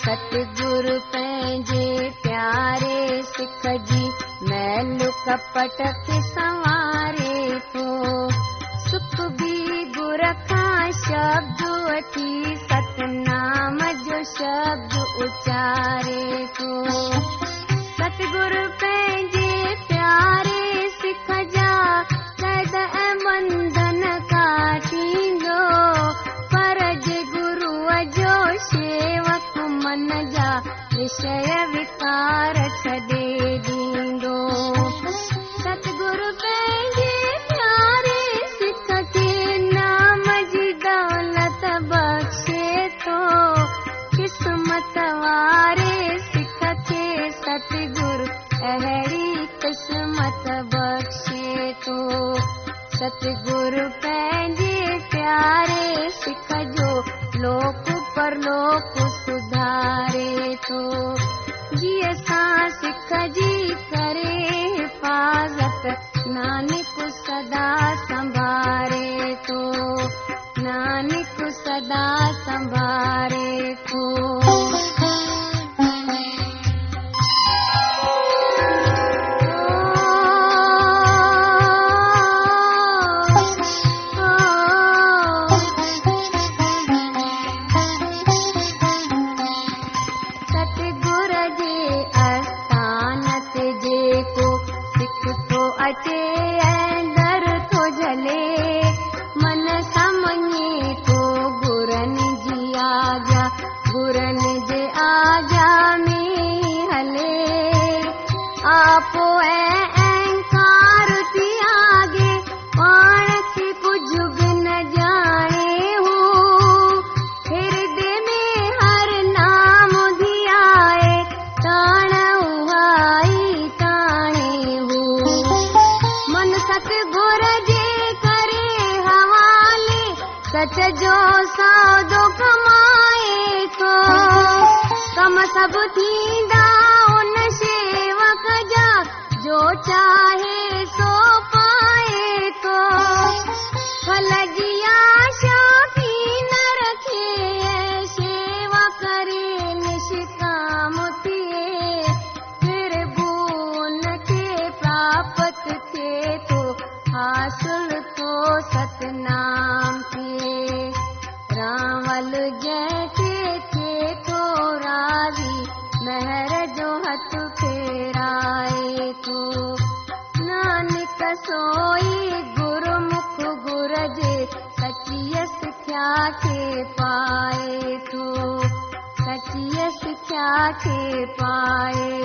ستگرو پنهنجي پياري سک جي مي ڪپ سواري تون سک به گر کان شبد ٿي ستنام جو شبد اچاري تون ستگرو پي ستگرو پنهنجي پياري سک جو لوڪ پرلوڪ سڌاري ٿو جيئن سان سک جي ڪري آ جاني هلي آ پوءِ 家。के पाए पाये सचियस क्या के पाए?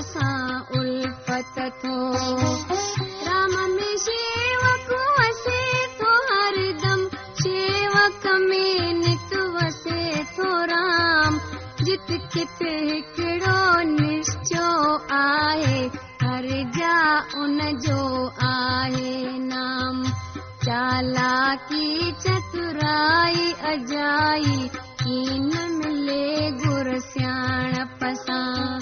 سان الفت ٿو رام ۾ شيوڪ وسي ٿو هردم شيوڪ ۾ وسي ٿو رام. جت هڪڙو نشچو آهي هر جا ان جو آهي نام. چالاڪي چترائي اجائي ڪين ملي گر سياڻپ سان نانڪ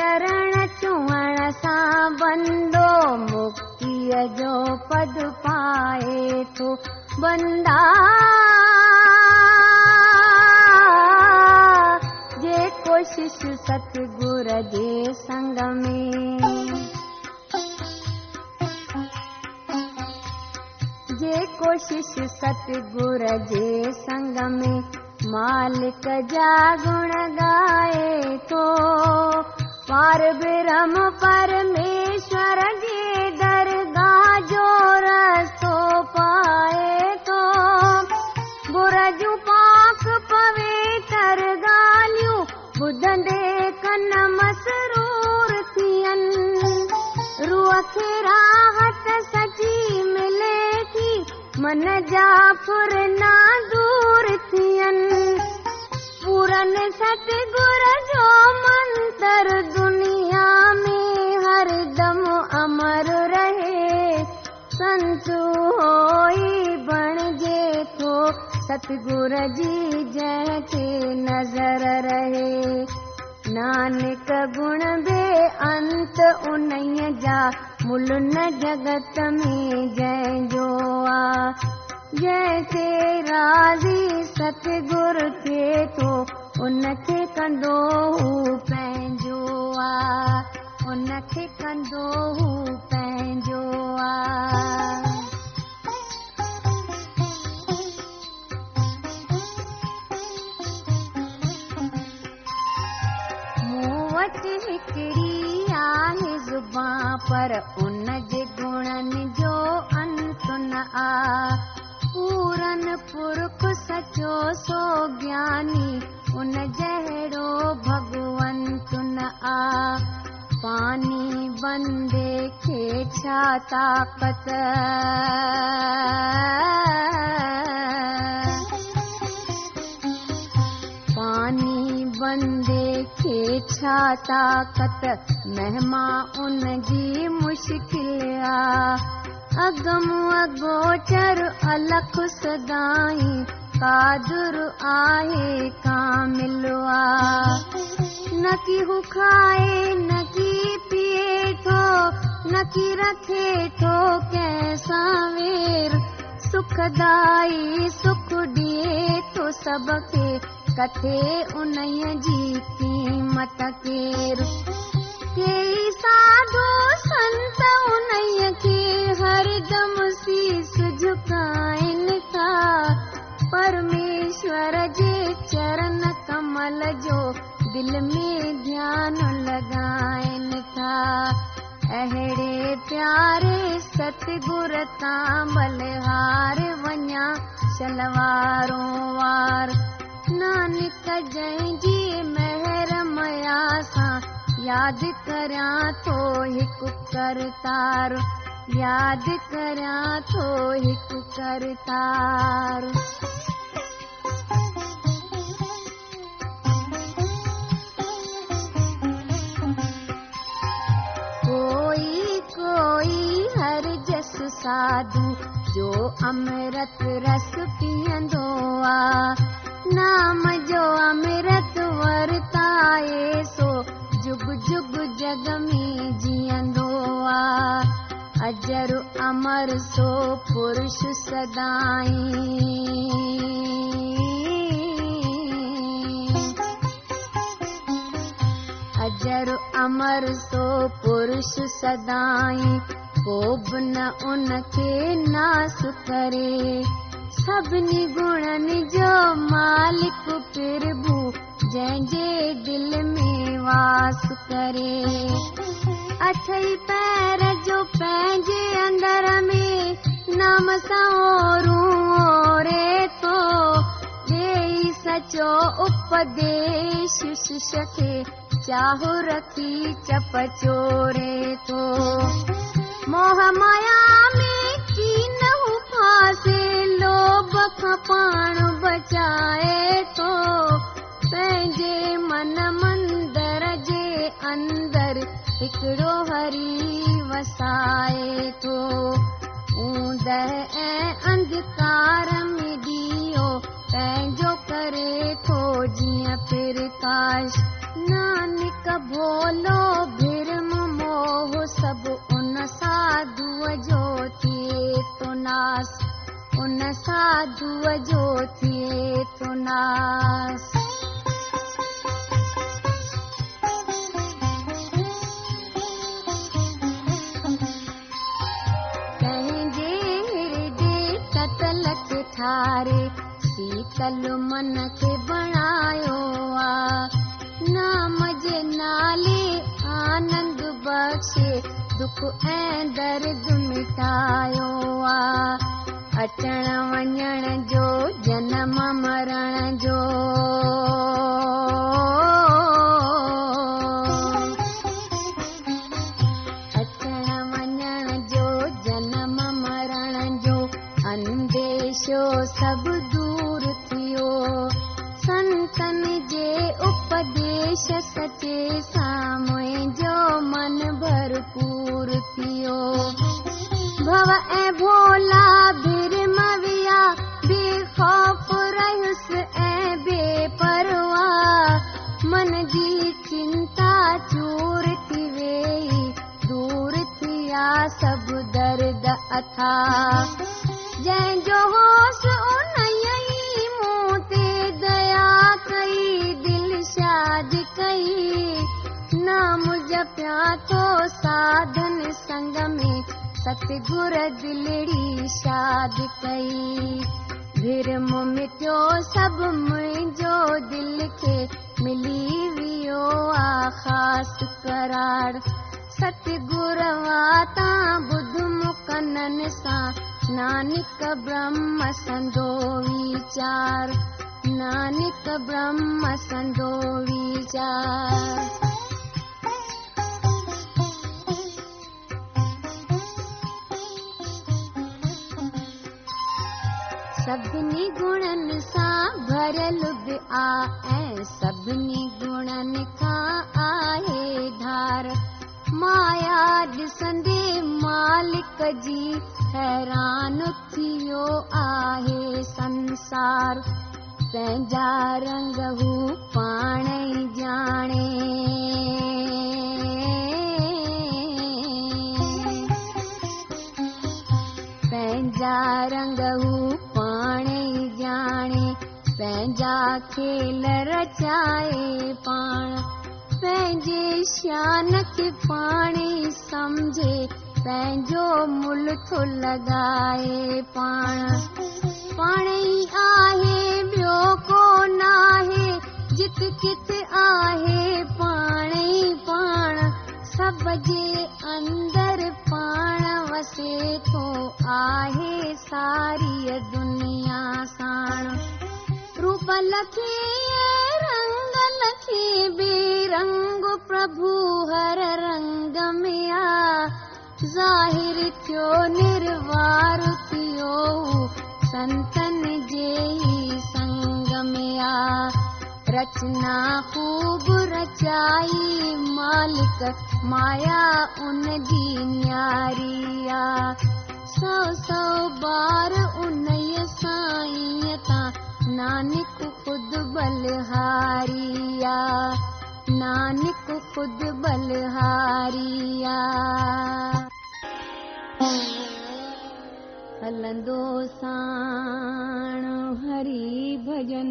چرڻ چئڻ سان بندو مڪتيءَ جو پد پائي ٿو بندا. جي ڪوشش ستگرو جي سنگ ۾. جي ڪوشش ستگرو جي سنگ ۾. مالڪ جا گڻ ڳائي ٿو पार ब्रह्म परमेश्वर जे दरगाह जो रस्तो पाए थो गुर जूं पाक पवित्र ॻाल्हियूं ॿुधंदे कन मसरूर थियनि। रूह खे राहत सची मिले थी मन जा फुरना दूर सतगुर जो मंत्र दुनिया में हरदम अमर रहे। बणिजे थो सतगुर जी जंहिंखे नज़र रहे। नानक गुण बे अंत उन्हईअ जा मुल न जगत में जंहिंजो आ راضي ستگرو ان کي ڪندو هو پنهنجو آ ان کي ڪندو هو پنهنجو آ مون وٽ هڪڙي آهي پر ان جي گڻن جو انت نه آ پورن پرک سچو سو گياني ان جهڙو ڀگونت نه آ. پاني بندي کي ڇا طاقت؟ پاني بندي کي ڇا طاقت؟ مهما ان جي مشڪل آ اگم اگوچر الک سدائين ڪادر آهي ڪامل آ نه پئي ٿو نه ڪه رکي ٿو ڪنهن سان وير. سکدائي سک ڏئي ٿو سڀ جي قيمت ڪير ساڌو سنت کي هردم شيس جهڪائن ٿا پرميشور جي چرڻ ڪمل جو دل ۾ ڌيان لڳائين ٿا اهڙي پياري ستگرو تان بلهار وڃان شلوارو وار. نانڪ جنهن جي مهر سان ياد ڪريان ٿو هڪ ڪرتار. ياد ڪريان ٿو هڪ ڪرتار. ڪوئي ڪوئي هر جس ساڌ جو امرت رس پيئندو آهي نام جو امرت ورتائي سو جگ جگ جڳ ۾ جيئندو آهي اجر امر سو پرش سدائين. اجر امر سو پرش سدائين. ڪو به نه ان کي ناس ڪري. سڀني گڻن جو مالڪ پرڀو جنهن جي دل ۾ واس ڪري. اٺئي پير جو پنهنجي اندر ۾ نام سان ري ٿو ڏيئي سچو اپديش ششي کي چاهه رکي چپ چوري ٿو موهه مايا ۾ ڪين هو ڦاسي لوڀ کان پاڻ بچائي ٿو پنهنجي من مندر جي اندر هڪڙو هري وسائي ٿو. اوند ۽ انڌڪار ۾ ڏيئو پنهنجو ڪري ٿو. جيئن پرڪاش نانڪ ڀولو ڀرم موهه سڀ ان ساڌوءَ جو ٿئي ٿو ناس. ان ساڌوءَ جو ٿئي ٿو ناس بڻايو آهي نام جي نالي آنند بخشي دک ۽ درد مٽايو آهي اچڻ وڃڻ جو جنم مرڻ جو اٿا جنهن جو هوش ان ئي مون تي ديا ڪئي دل شاد ڪئي. نام جپيا ٿو ساڌن سنگ ۾ ستگرو دلڙي شاد ڪئي. ڀرم مٽيو سڀ منهنجو دل کي ملي ويو آهي خاص ڪرار. ستگرو نانڪ برهم سندو ويچار. نانڪ برهم سندو ويچار. سڀني گڻن سان ڀريل به آهي ۽ سڀني گڻن کان آهي ڌار مايا ڏسندي مالڪ جي حيران ٿيو آهي سنسار. پنهنجا رنگ هو پاڻ ئي ڄاڻي پنهنجا رنگ هو پاڻ ئي ڄاڻي پنهنجا کيل رچائي پاڻ پنهنجي شان کي پاڻ سمجهي پنهنجو مل ٿو لڳائي پاڻ. پاڻ ئي آهي ٻيو ڪونه آهي جت ڪت آهي پاڻ ئي پاڻ. سڀ جي اندر پاڻ وسي ٿو آهي ساري دنيا ساڻ. روپ لکي जानकी बीरंग प्रभु हर रंग मिया। जाहिर थियो निरवार थियो संतन जे संगमया रचना खूब रचाई मालिक माया उन जी हरङ्गमया सौ सौ बार उन साईं नानक ख़ुद बलहारिया नानक ख़ुद बलहारिया। हलंदो साण हरी भजन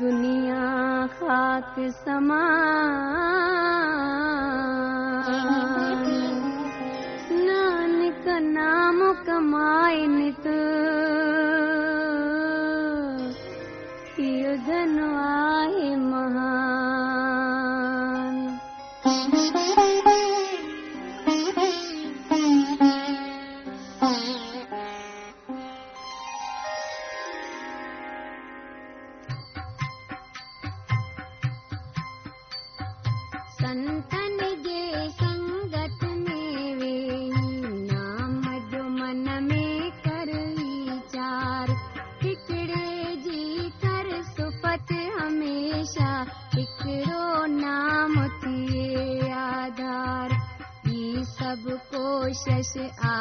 दुनिया खाक समान। नानक नाम कमाए नित وَهَا pertenece a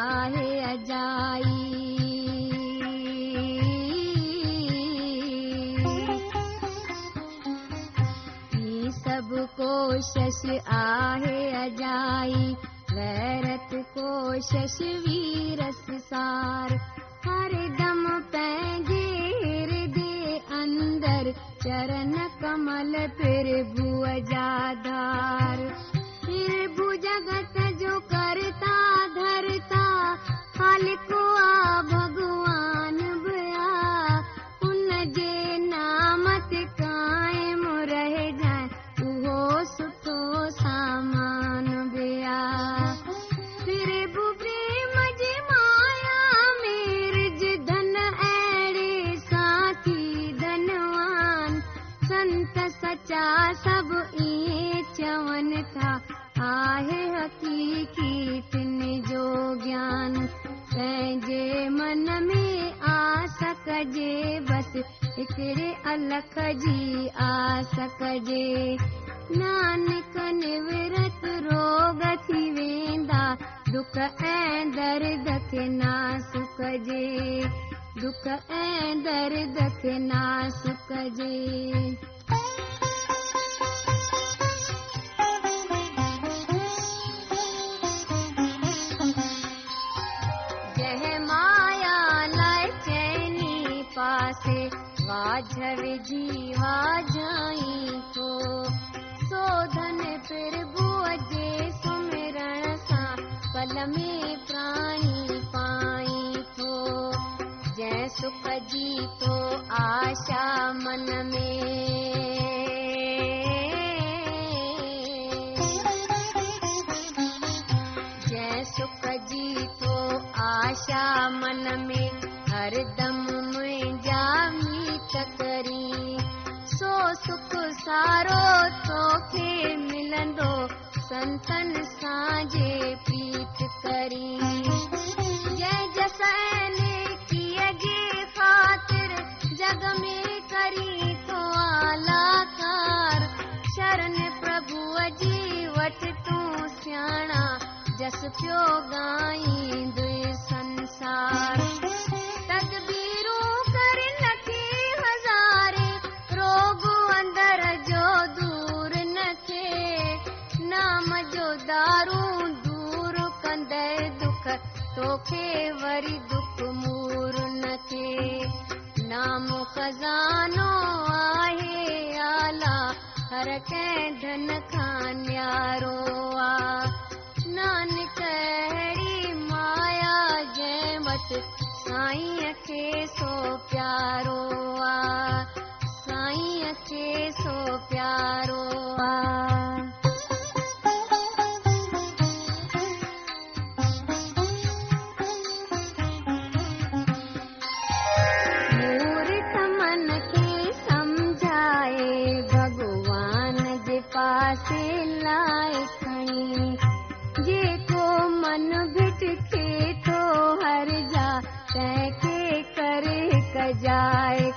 اڄ جي جائي تون. سوڌن فربئ جي سمرڻ سان. ڪل ۾ प्यारो तोखे मिलंदो संतन साजे पीठ करी। जय जसन की अगे खातिर जग में करी तो आलाकार। शरण प्रभु जी वट तू सियाणा जस पियो गाई दुई सन توکي وري دک مور کي ڌن کان نه مايا جنهن وٽ سائين کي سو پيارو آهي. سائين کي سو پيارو जाए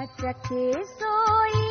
سچ کي سوئي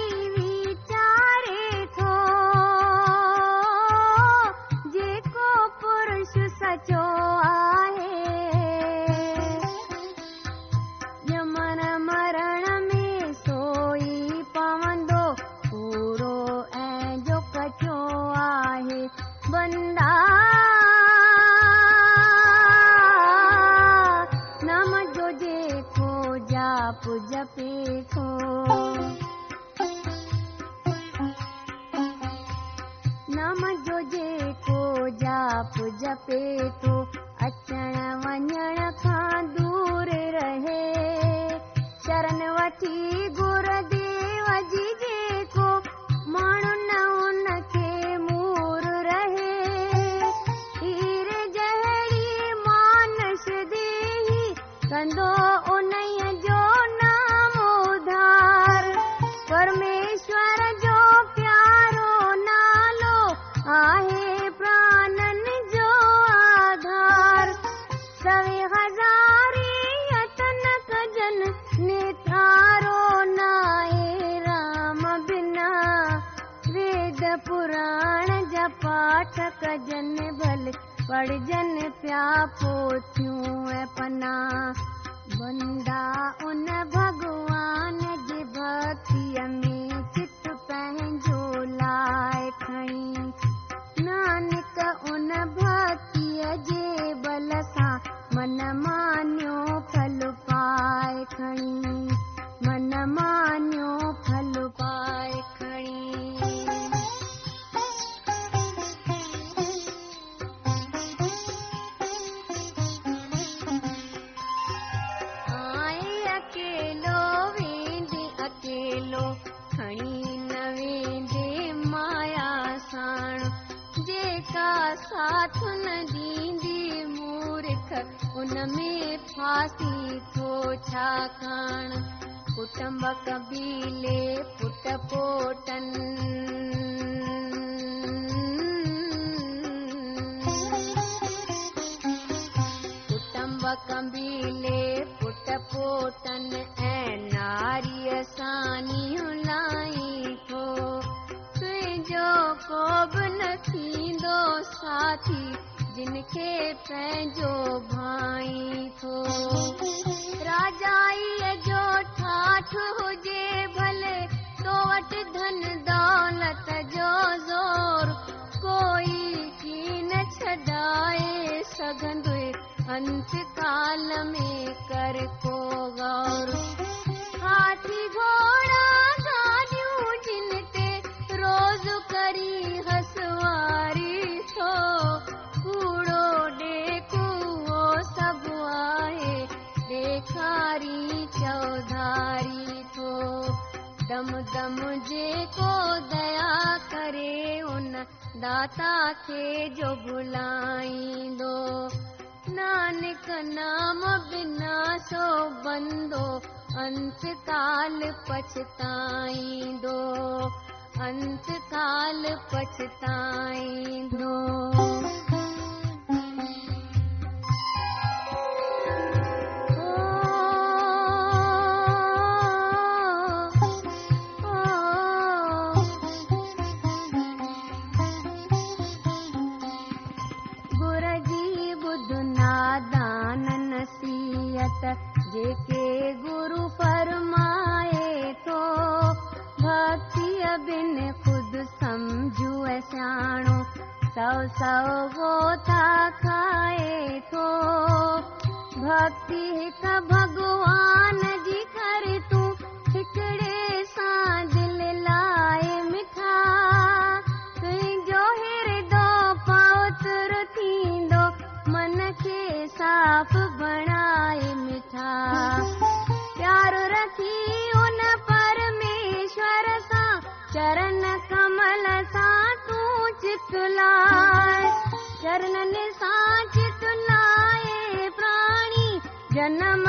कंदो उन्हीअ जो नाम उधार। परमेश्वर जो प्यारो नालो, आहे प्राणनि जो आधार। सवे हज़ारी यतन कज़न नेतारो नाहे राम बिना। वेद पुराण जा पाठ कज़न भल पढ़जन पिया पोथियूं ऐं पना ڇا کاڻ ڪٽنب ڪبيلي پٽ پوٽن ڪٽنب ڪبيلي پٽ پوٽن ۽ ناريءَ ساني تنهنجو ڪو به نه ٿيندو ساٿي جن کي پنهنجو ڀائي दौलत जो ज़ोर। कोई कीन छॾाए सघंदो अंत काल में कर को गौर। हाथी घोड़ा دم دم جيڪو ديا ڪري ان داتا کي جو ڀلائيندو. نانڪ نام بنا سو بندو انت ڪال پڇتائيندو. انت ڪال پڇتائيندو चरणन साच तुलाए प्राणी जनम